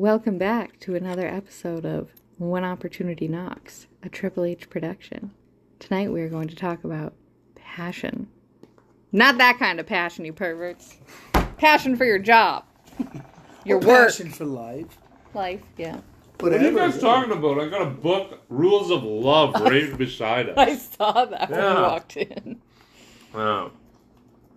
Welcome back to another episode of When Opportunity Knocks, a Triple H production. Tonight we are going to talk about passion. Not that kind of passion, you perverts. Passion for your job, your Or work, Passion for life. life. Yeah, What are Whatever. you guys talking about? I got a book, Rules of Love, right beside us. I saw that when Yeah. walked in. Wow.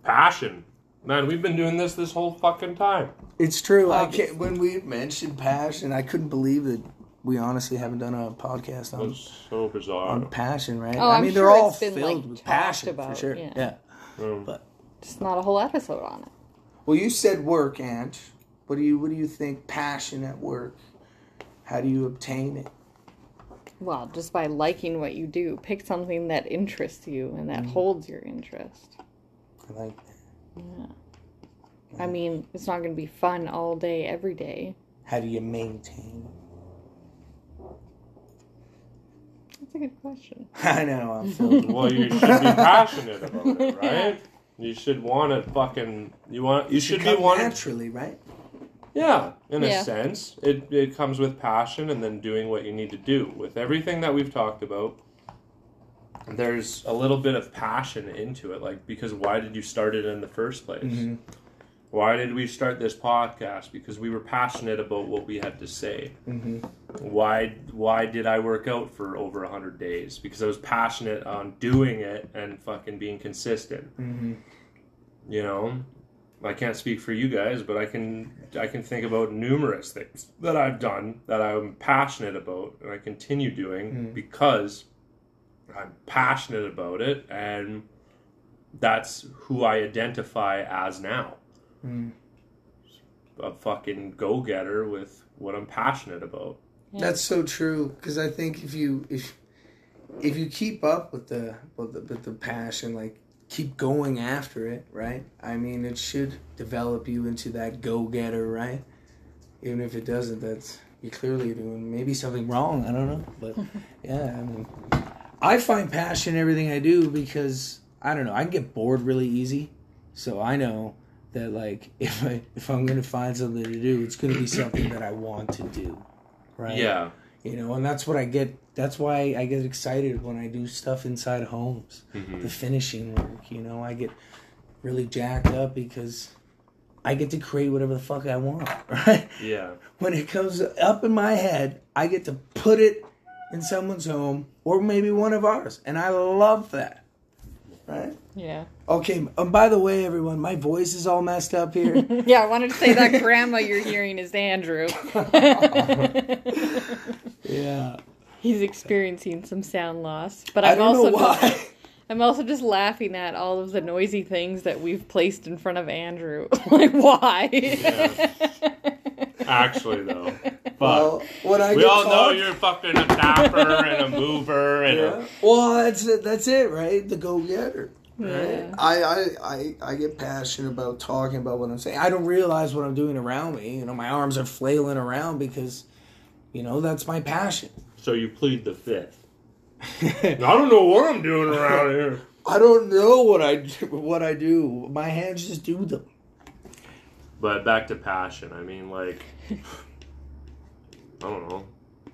Passion. Man, we've been doing this this whole fucking time. It's true. I can't, when we mentioned passion, I couldn't believe that we honestly haven't done a podcast on, That's so bizarre. on passion, right? Oh, I I'm mean, sure they're all it's been, filled like, with talked passion about, for sure. yeah. Yeah. Um, But Just not a whole episode on it. well, you said work, Ange. What do you What do you think passion at work? How do you obtain it? Well, just by liking what you do, pick something that interests you and that holds your interest. I like Yeah. I mean, it's not going to be fun all day, every day. how do you maintain? That's a good question. I know. I'm filled. well, you should be passionate about it, right? You should want it. fucking. You want. You should be Come wanting. naturally, right? Yeah, in Yeah. a sense, it it comes with passion and then doing what you need to do. With everything that we've talked about, there's a little bit of passion into it. Like, because why did you start it in the first place? Mhm. Why did we start this podcast? Because we were passionate about what we had to say. Mm-hmm. Why why did I work out for over hundred days? Because I was passionate on doing it and fucking being consistent Mm-hmm. you know i can't speak for you guys but i can i can think about numerous things that i've done that i'm passionate about and i continue doing Mm. because i'm passionate about it and that's who i identify as now Mm. a fucking go-getter with what i'm passionate about Yeah. That's so true because I think if you if if you keep up with the with the, with the passion, like keep going after it, right? I mean, it should develop you into that go getter, right? Even if it doesn't, that's you're clearly doing maybe something wrong. I don't know, but yeah, I mean, I find passion in everything I do because I don't know. I can get bored really easy, so I know that like if I if I'm gonna find something to do, it's gonna be something that I want to do, right? yeah you know and that's what i get that's why i get excited when i do stuff inside homes Mhm. the finishing work you know i get really jacked up because i get to create whatever the fuck i want right yeah when it comes up in my head i get to put it in someone's home or maybe one of ours and i love that right Yeah. okay and by the way everyone my voice is all messed up here Yeah, I wanted to say that grandma you're hearing is Andrew. yeah He's experiencing some sound loss, but i I'm don't also know why I'm also just laughing at all of the noisy things that we've placed in front of Andrew. like why? actually though but well when i we get all know you're fucking a tapper and a mover and Yeah. Well, that's it. That's it, right? The go getter. Right. Yeah. I, I I I get passionate about talking about what I'm saying. I don't realize what I'm doing around me. You know, my arms are flailing around because, you know, that's my passion. so you plead the fifth I don't know what I'm doing around here. I don't know what I what I do. My hands just do them. But back to passion. I mean, like, I don't know.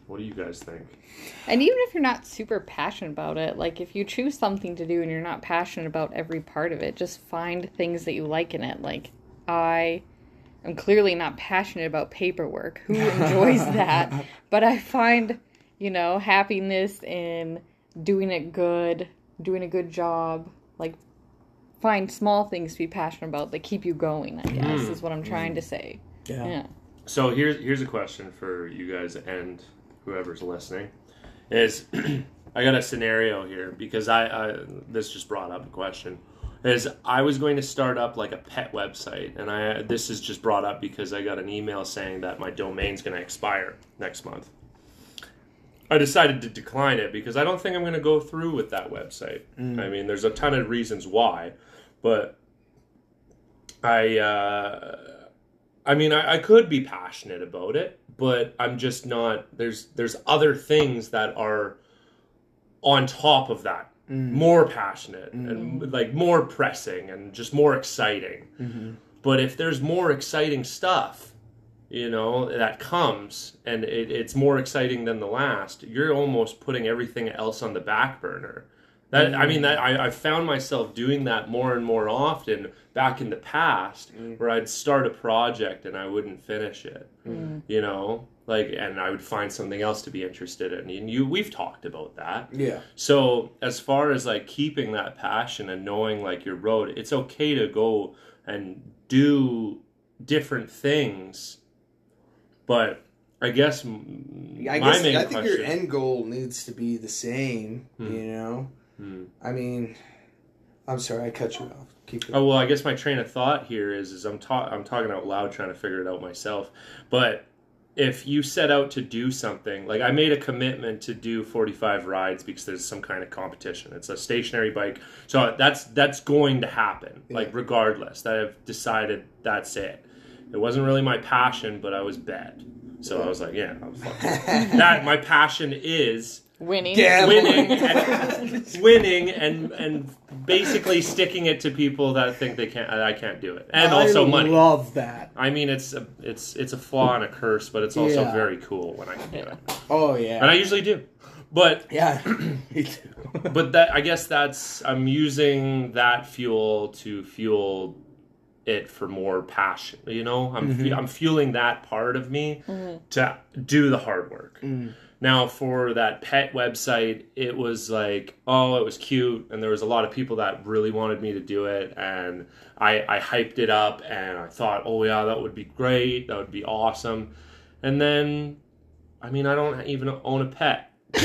What do you guys think? And even if you're not super passionate about it, like if you choose something to do and you're not passionate about every part of it, just find things that you like in it. Like I am clearly not passionate about paperwork. Who enjoys that? But I find, you know, happiness in doing it good, doing a good job. Like find small things to be passionate about that keep you going, I guess, Mm. is what I'm trying to say. Yeah. Yeah. So here's here's a question for you guys and whoever's listening. Is I got a scenario here because I, I this just brought up a question. Is I was going to start up like a pet website, and I this is just brought up because I got an email saying that my domain's going to expire next month. I decided to decline it because I don't think I'm going to go through with that website. I mean, there's a ton of reasons why, but I, uh, I mean, I, I could be passionate about it, but I'm just not. There's there's other things that are on top of that, mm. more passionate and mm. like more pressing and just more exciting. Mm-hmm. But if there's more exciting stuff, you know, that comes and it, it's more exciting than the last, you're almost putting everything else on the back burner. That I mean, that mm. I, I found myself doing that more and more often back in the past, mm. where I'd start a project and I wouldn't finish it. Mm. You know, like, and I would find something else to be interested in. And you, we've talked about that. Yeah. So as far as like keeping that passion and knowing like your road, it's okay to go and do different things, but I guess I guess I think question. your end goal needs to be the same. Hmm. You know, Hmm. I mean, I'm sorry, I cut you off. Keep it. Oh well, I guess my train of thought here is is I'm ta- I'm talking out loud trying to figure it out myself. But if you set out to do something, like I made a commitment to do 45 rides because there's some kind of competition. It's a stationary bike, so that's that's going to happen. Like regardless, that I've decided that's it. It wasn't really my passion, but I was bad. So I was like, yeah, that my passion is Winning. Gambling. winning and winning and and basically sticking it to people that think they can't I can't do it and also money love that. i mean it's a it's it's a flaw and a curse but it's also Yeah. very cool when i can do it Oh yeah. and i usually do but yeah. Me too. but that i guess that's i'm using that fuel to fuel it for more passion you know i'm Mm-hmm. fu- i'm fueling that part of me to do the hard work Mm. Now for that pet website it was like oh it was cute and there was a lot of people that really wanted me to do it and i i hyped it up and i thought oh yeah that would be great that would be awesome and then i mean i don't even own a pet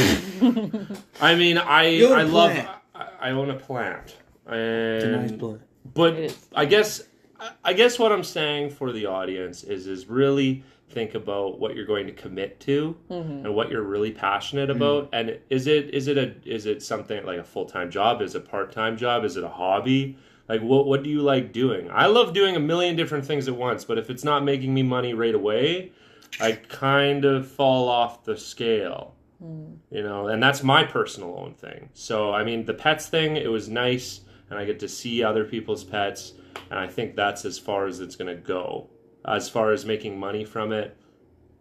i mean i You own a i love. I, I own a plant It's a nice and blunt. but I guess I- guess what I'm saying for the audience is is really think about what you're going to commit to Mm-hmm. and what you're really passionate Mm. about and is it is it a is it something like a full-time job? Is it a part-time job? Is it a hobby? Like what what do you like doing? I love doing a million different things at once but if it's not making me money right away I kind of fall off the scale. You know and that's my personal own thing. So i mean the pets thing it was nice and i get to see other people's pets and i think that's as far as it's going to go. As far as making money from it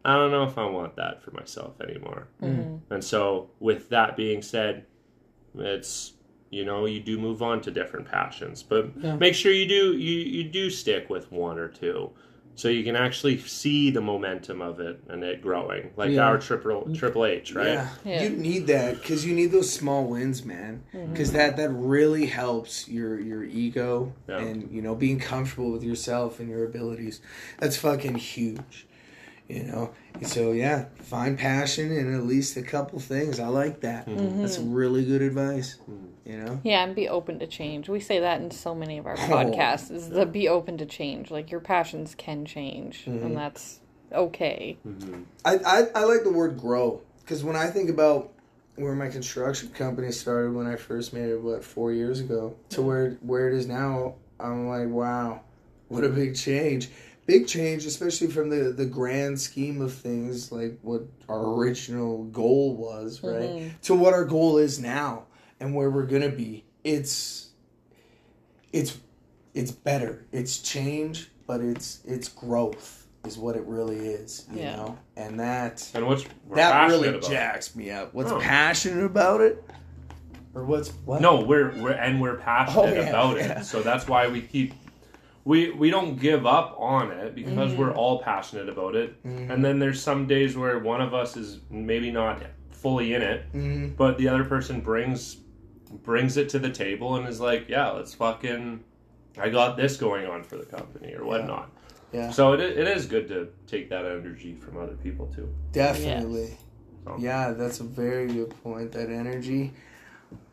i don't know if i want that for myself anymore. Mm-hmm. And so with that being said it's you know you do move on to different passions. But Yeah. make sure you do you, you do stick with one or two so you can actually see the momentum of it and it growing like Yeah. our triple triple h right Yeah. Yeah. you need that because you need those small wins, man. Mm-hmm. Because that that really helps your your ego Yeah. and you know being comfortable with yourself and your abilities. That's fucking huge, you know. And so yeah, find passion in at least a couple things. I like that. Mm-hmm. That's mm-hmm. really good advice. Mm-hmm. You know. Yeah, and be open to change. We say that in so many of our Oh. podcasts is the be open to change. Like your passions can change, Mm-hmm. and that's okay. I, I, I like the word grow because when I think about where my construction company started when I first made it, what four years ago, to where where it is now, I'm like, wow, what a big change! Big change, especially from the the grand scheme of things, like what our original goal was, right, mm-hmm. to what our goal is now and where we're gonna be. It's it's it's better. It's change, but it's it's growth is what it really is, you Yeah. know. And that and what's that really about. jacks me up. What's Oh. passionate about it, or what's what? no we're, we're and we're passionate Oh, yeah, about yeah. it so that's why we keep we we don't give up on it because we're all passionate about it and then there's some days where one of us is maybe not fully in it Mhm. but the other person brings brings it to the table and is like yeah let's fucking i got this going on for the company or whatnot Yeah. so it, it is good to take that energy from other people too Definitely. So- Yeah, that's a very good point. That energy.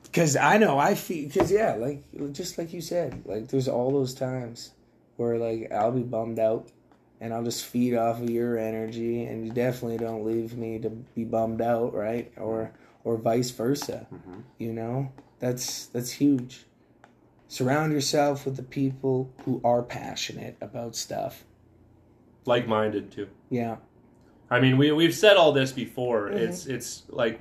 Because I know I feel. Because yeah, like just like you said, like there's all those times where like I'll be bummed out, and I'll just feed off of your energy, and you definitely don't leave me to be bummed out, right? Or or vice versa. You know, that's that's huge. Surround yourself with the people who are passionate about stuff. like-minded too Yeah. I mean, we we've said all this before. Mm-hmm. It's it's like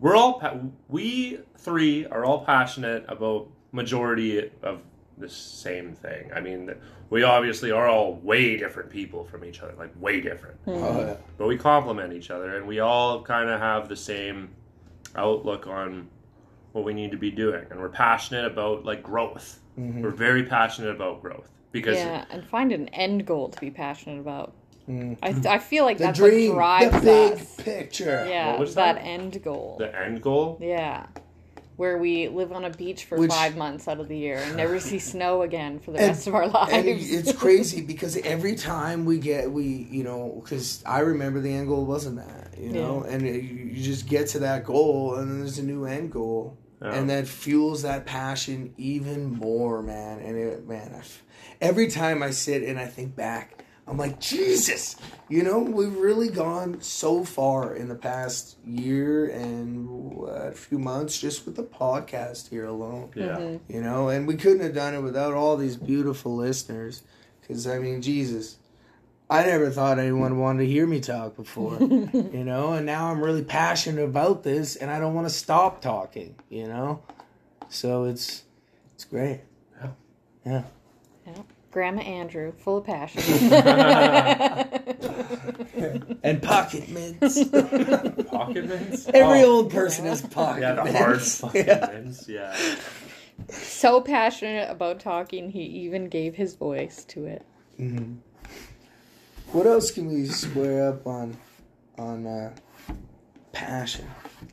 we're all we three are all passionate about majority of the same thing. I mean, we obviously are all way different people from each other, like way different. Oh, yeah. But we complement each other, and we all kind of have the same outlook on what we need to be doing, and we're passionate about like growth. Mm-hmm. We're very passionate about growth because Yeah, and find an end goal to be passionate about. Mm. I, I feel like The that's dream, what drives the big us. picture. Yeah, What was that? that? end goal. the end goal. Yeah. Where we live on a beach for Which- five months out of the year and never see snow again for the And- rest of our lives. And it's crazy because every time we get we you know because I remember the end goal wasn't that you know and it, you you just get to that goal and then there's a new end goal Yeah. and that fuels that passion even more man and it man I f every time I sit and I think back I'm like Jesus you know we've really gone so far in the past year and a few months just with the podcast here alone Yeah. Mm-hmm. you know and we couldn't have done it without all these beautiful listeners because i mean jesus i never thought anyone wanted to hear me talk before you know and now i'm really passionate about this and i don't want to stop talking you know so it's it's great Yeah. yeah Yeah. Grandma Andrew, full of passion. and pocket mints Pocket mints. every Oh, old person has pocket yeah, the mints hard fucking Yeah. mints. Yeah. so passionate about talking, he even gave his voice to it. Mhm. what else can we square up on on uh passion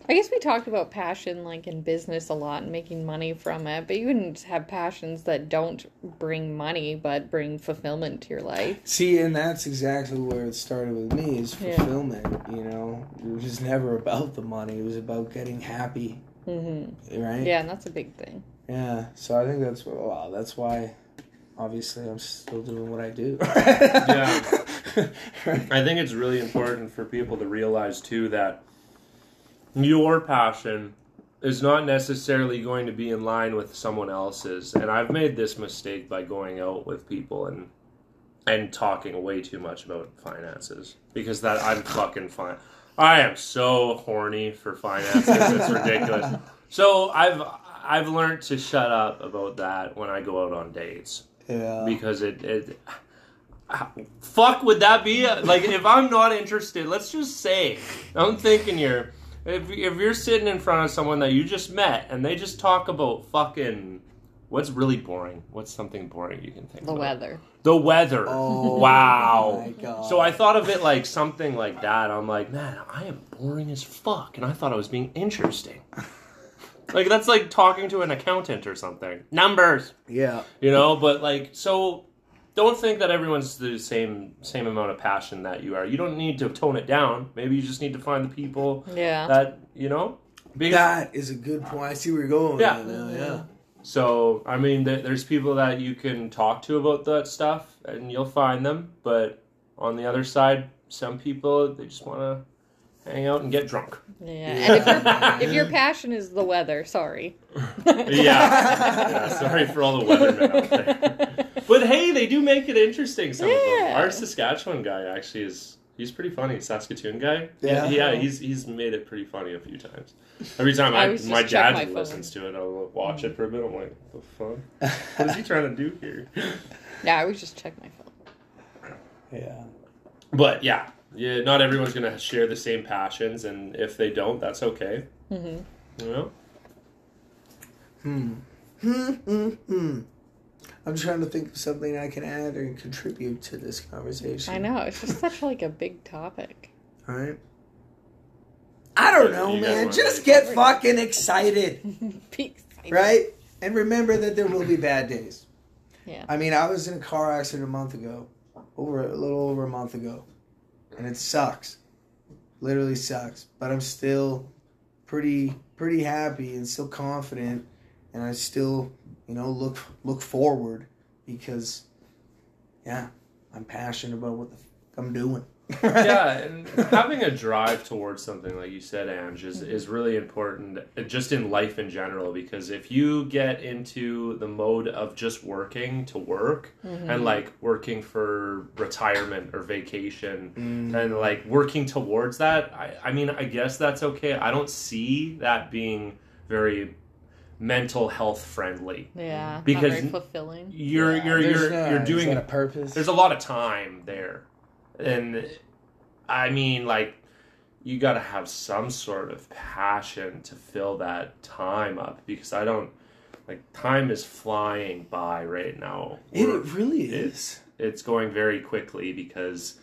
I guess we talked about passion like in business a lot and making money from it, but you can have passions that don't bring money but bring fulfillment to your life. See, and that's exactly where it started with me is Yeah. fulfillment. You know, it was never about the money; it was about getting happy, hmm right? Yeah, and that's a big thing. Yeah. So I think that's well, that's why. Obviously, I'm still doing what I do. Yeah. Right. I think it's really important for people to realize too that your passion is not necessarily going to be in line with someone else's. And I've made this mistake by going out with people and and talking way too much about finances because that I'm fucking fine. I am so horny for finances. It's ridiculous. So I've I've learned to shut up about that when I go out on dates Yeah. because it, it fuck would that be like if i'm not interested let's just say i'm thinking here if, if you're sitting in front of someone that you just met and they just talk about fucking what's really boring what's something boring you can think of? The about? weather. the weather Oh wow my God. so i thought of it like something like that i'm like man i am boring as fuck and i thought i was being interesting like that's like talking to an accountant or something numbers Yeah. you know but like so don't think that everyone's the same same amount of passion that you are you don't need to tone it down maybe you just need to find the people Yeah. that you know because That is a good point. I see where you're going. Yeah. with now, yeah. so i mean th- there's people that you can talk to about that stuff and you'll find them but on the other side some people they just want to hang out and get drunk Yeah. And if your, if your passion is the weather, sorry. yeah. yeah sorry for all the weathermen out there but hey they do make it interesting some of them Yeah. our saskatchewan guy actually is he's pretty funny saskatoon guy Yeah. yeah, yeah he's he's made it pretty funny a few times every time I I, my dad my listens to it i'll watch it for a bit i'm like the fuck what is he trying to do here Yeah, I always just check my phone. Yeah. but yeah yeah not everyone's gonna share the same passions and if they don't that's okay hmm you know Hmm. Hmm. Hmm. Hmm. I'm trying to think of something I can add or contribute to this conversation. I know. It's just such like a big topic. All right. I don't know, You man. Just make- get fucking excited, Be excited. right? And remember that there will be bad days. Yeah. I mean, I was in a car accident a month ago, over a little over a month ago, and it sucks. Literally sucks. But I'm still pretty pretty happy and still confident, and I still, you know, look look forward because, yeah, I'm passionate about what the f- I'm doing. yeah, and having a drive towards something, like you said, Ange, is, mm-hmm. is really important uh, just in life in general. Because if you get into the mode of just working to work mm-hmm. and like working for retirement or vacation mm-hmm. and like working towards that, I, I mean, I guess that's okay. I don't see that being very mental health friendly. Yeah. Because- not very fulfilling. You're Yeah, you're there's uh, you're no- you're doing a purpose. there's a lot of time there and i mean like you got to have some sort of passion to fill that time up because i don't like time is flying by right now it, it really it- is. it's going very quickly because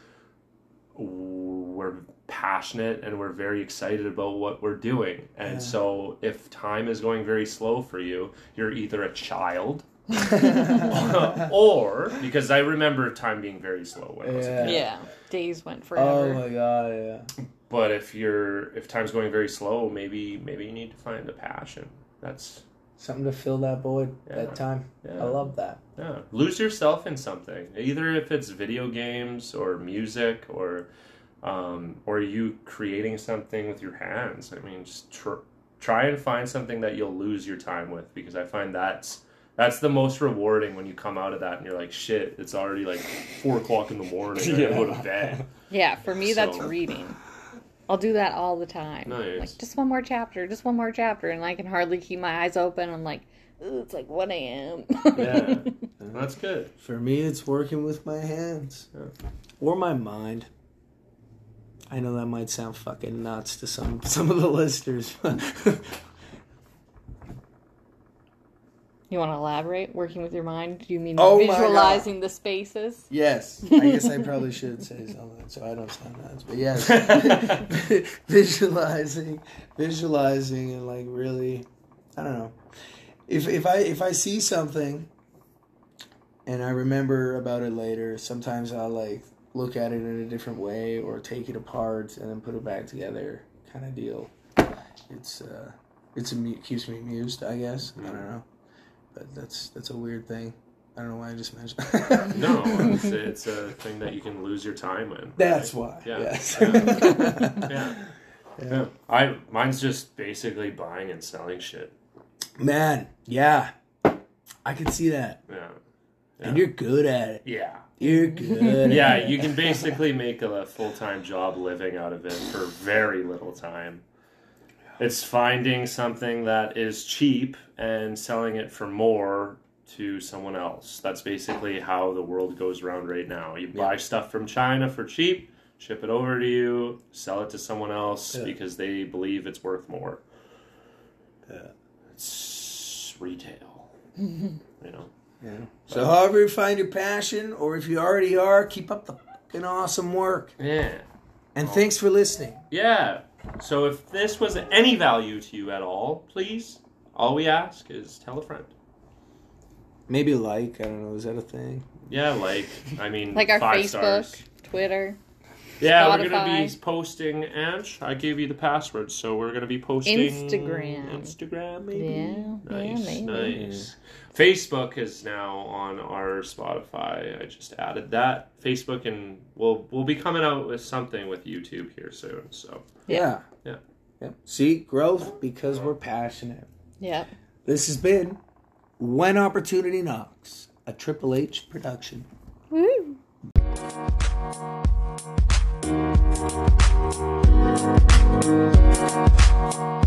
we're passionate and we're very excited about what we're doing and Yeah. so if time is going very slow for you you're either a child or because I remember time being very slow when I was a Yeah. kid. Yeah. Days went forever. oh my god, yeah. But if you're if time's going very slow, maybe maybe you need to find a passion. That's Something to fill that void, Yeah. that time. yeah. I love that. yeah. Lose yourself in something. Either if it's video games or music or um, or you creating something with your hands. I mean, just tr- try and find something that you'll lose your time with because I find that's that's the most rewarding when you come out of that and you're like, shit, it's already like four o'clock in the morning. I gotta go to bed. Yeah, for me that's reading. I'll do that all the time. Nice. Like just one more chapter, just one more chapter, and I can hardly keep my eyes open. I'm like, Ooh, it's like one a.m. Yeah, that's good. For me, it's working with my hands Yeah. or my mind. I know that might sound fucking nuts to some some of the listeners. You want to elaborate? Working with your mind? Do you mean Oh visualizing the spaces? yes, I guess I probably should say something so I don't sound nuts. But yes, visualizing, visualizing, and like really, I don't know. If if I if I see something and I remember about it later, sometimes I'll like look at it in a different way or take it apart and then put it back together, kind of deal. It's uh, it's amu- keeps me amused, I guess. I don't know, but that's that's a weird thing. I don't know why I just mentioned. No, it's, it's a thing that you can lose your time in. That's why. Yeah. Yes. Yeah. Yeah. I mine's just basically buying and selling shit. Man, yeah. I can see that. Yeah. And you're good at it. Yeah. You're good Yeah, at it. you can basically make a full time job living out of it for very little time. It's finding something that is cheap and selling it for more to someone else. That's basically how the world goes around right now. You buy stuff from China for cheap, ship it over to you, sell it to someone else Yeah. because they believe it's worth more. Yeah. It's retail. you know? Yeah. So, however you find your passion, or if you already are, keep up the fucking awesome work. Yeah. And thanks for listening. Yeah. So if this was any value to you at all, please, all we ask is tell a friend. Maybe like, I don't know, is that a thing? Yeah, like I mean, Like our five Facebook, stars. Twitter, Yeah, we're gonna be posting. Ange, I gave you the password, so we're gonna be posting Instagram. Instagram, maybe. Yeah, yeah, nice, maybe. nice. Facebook is now on our Spotify. I just added that Facebook, and we'll we'll be coming out with something with YouTube here soon. So Yeah. Yeah. Yep. See, growth because we're passionate. Yep. This has been When Opportunity Knocks, a Triple H production. Woo. Thank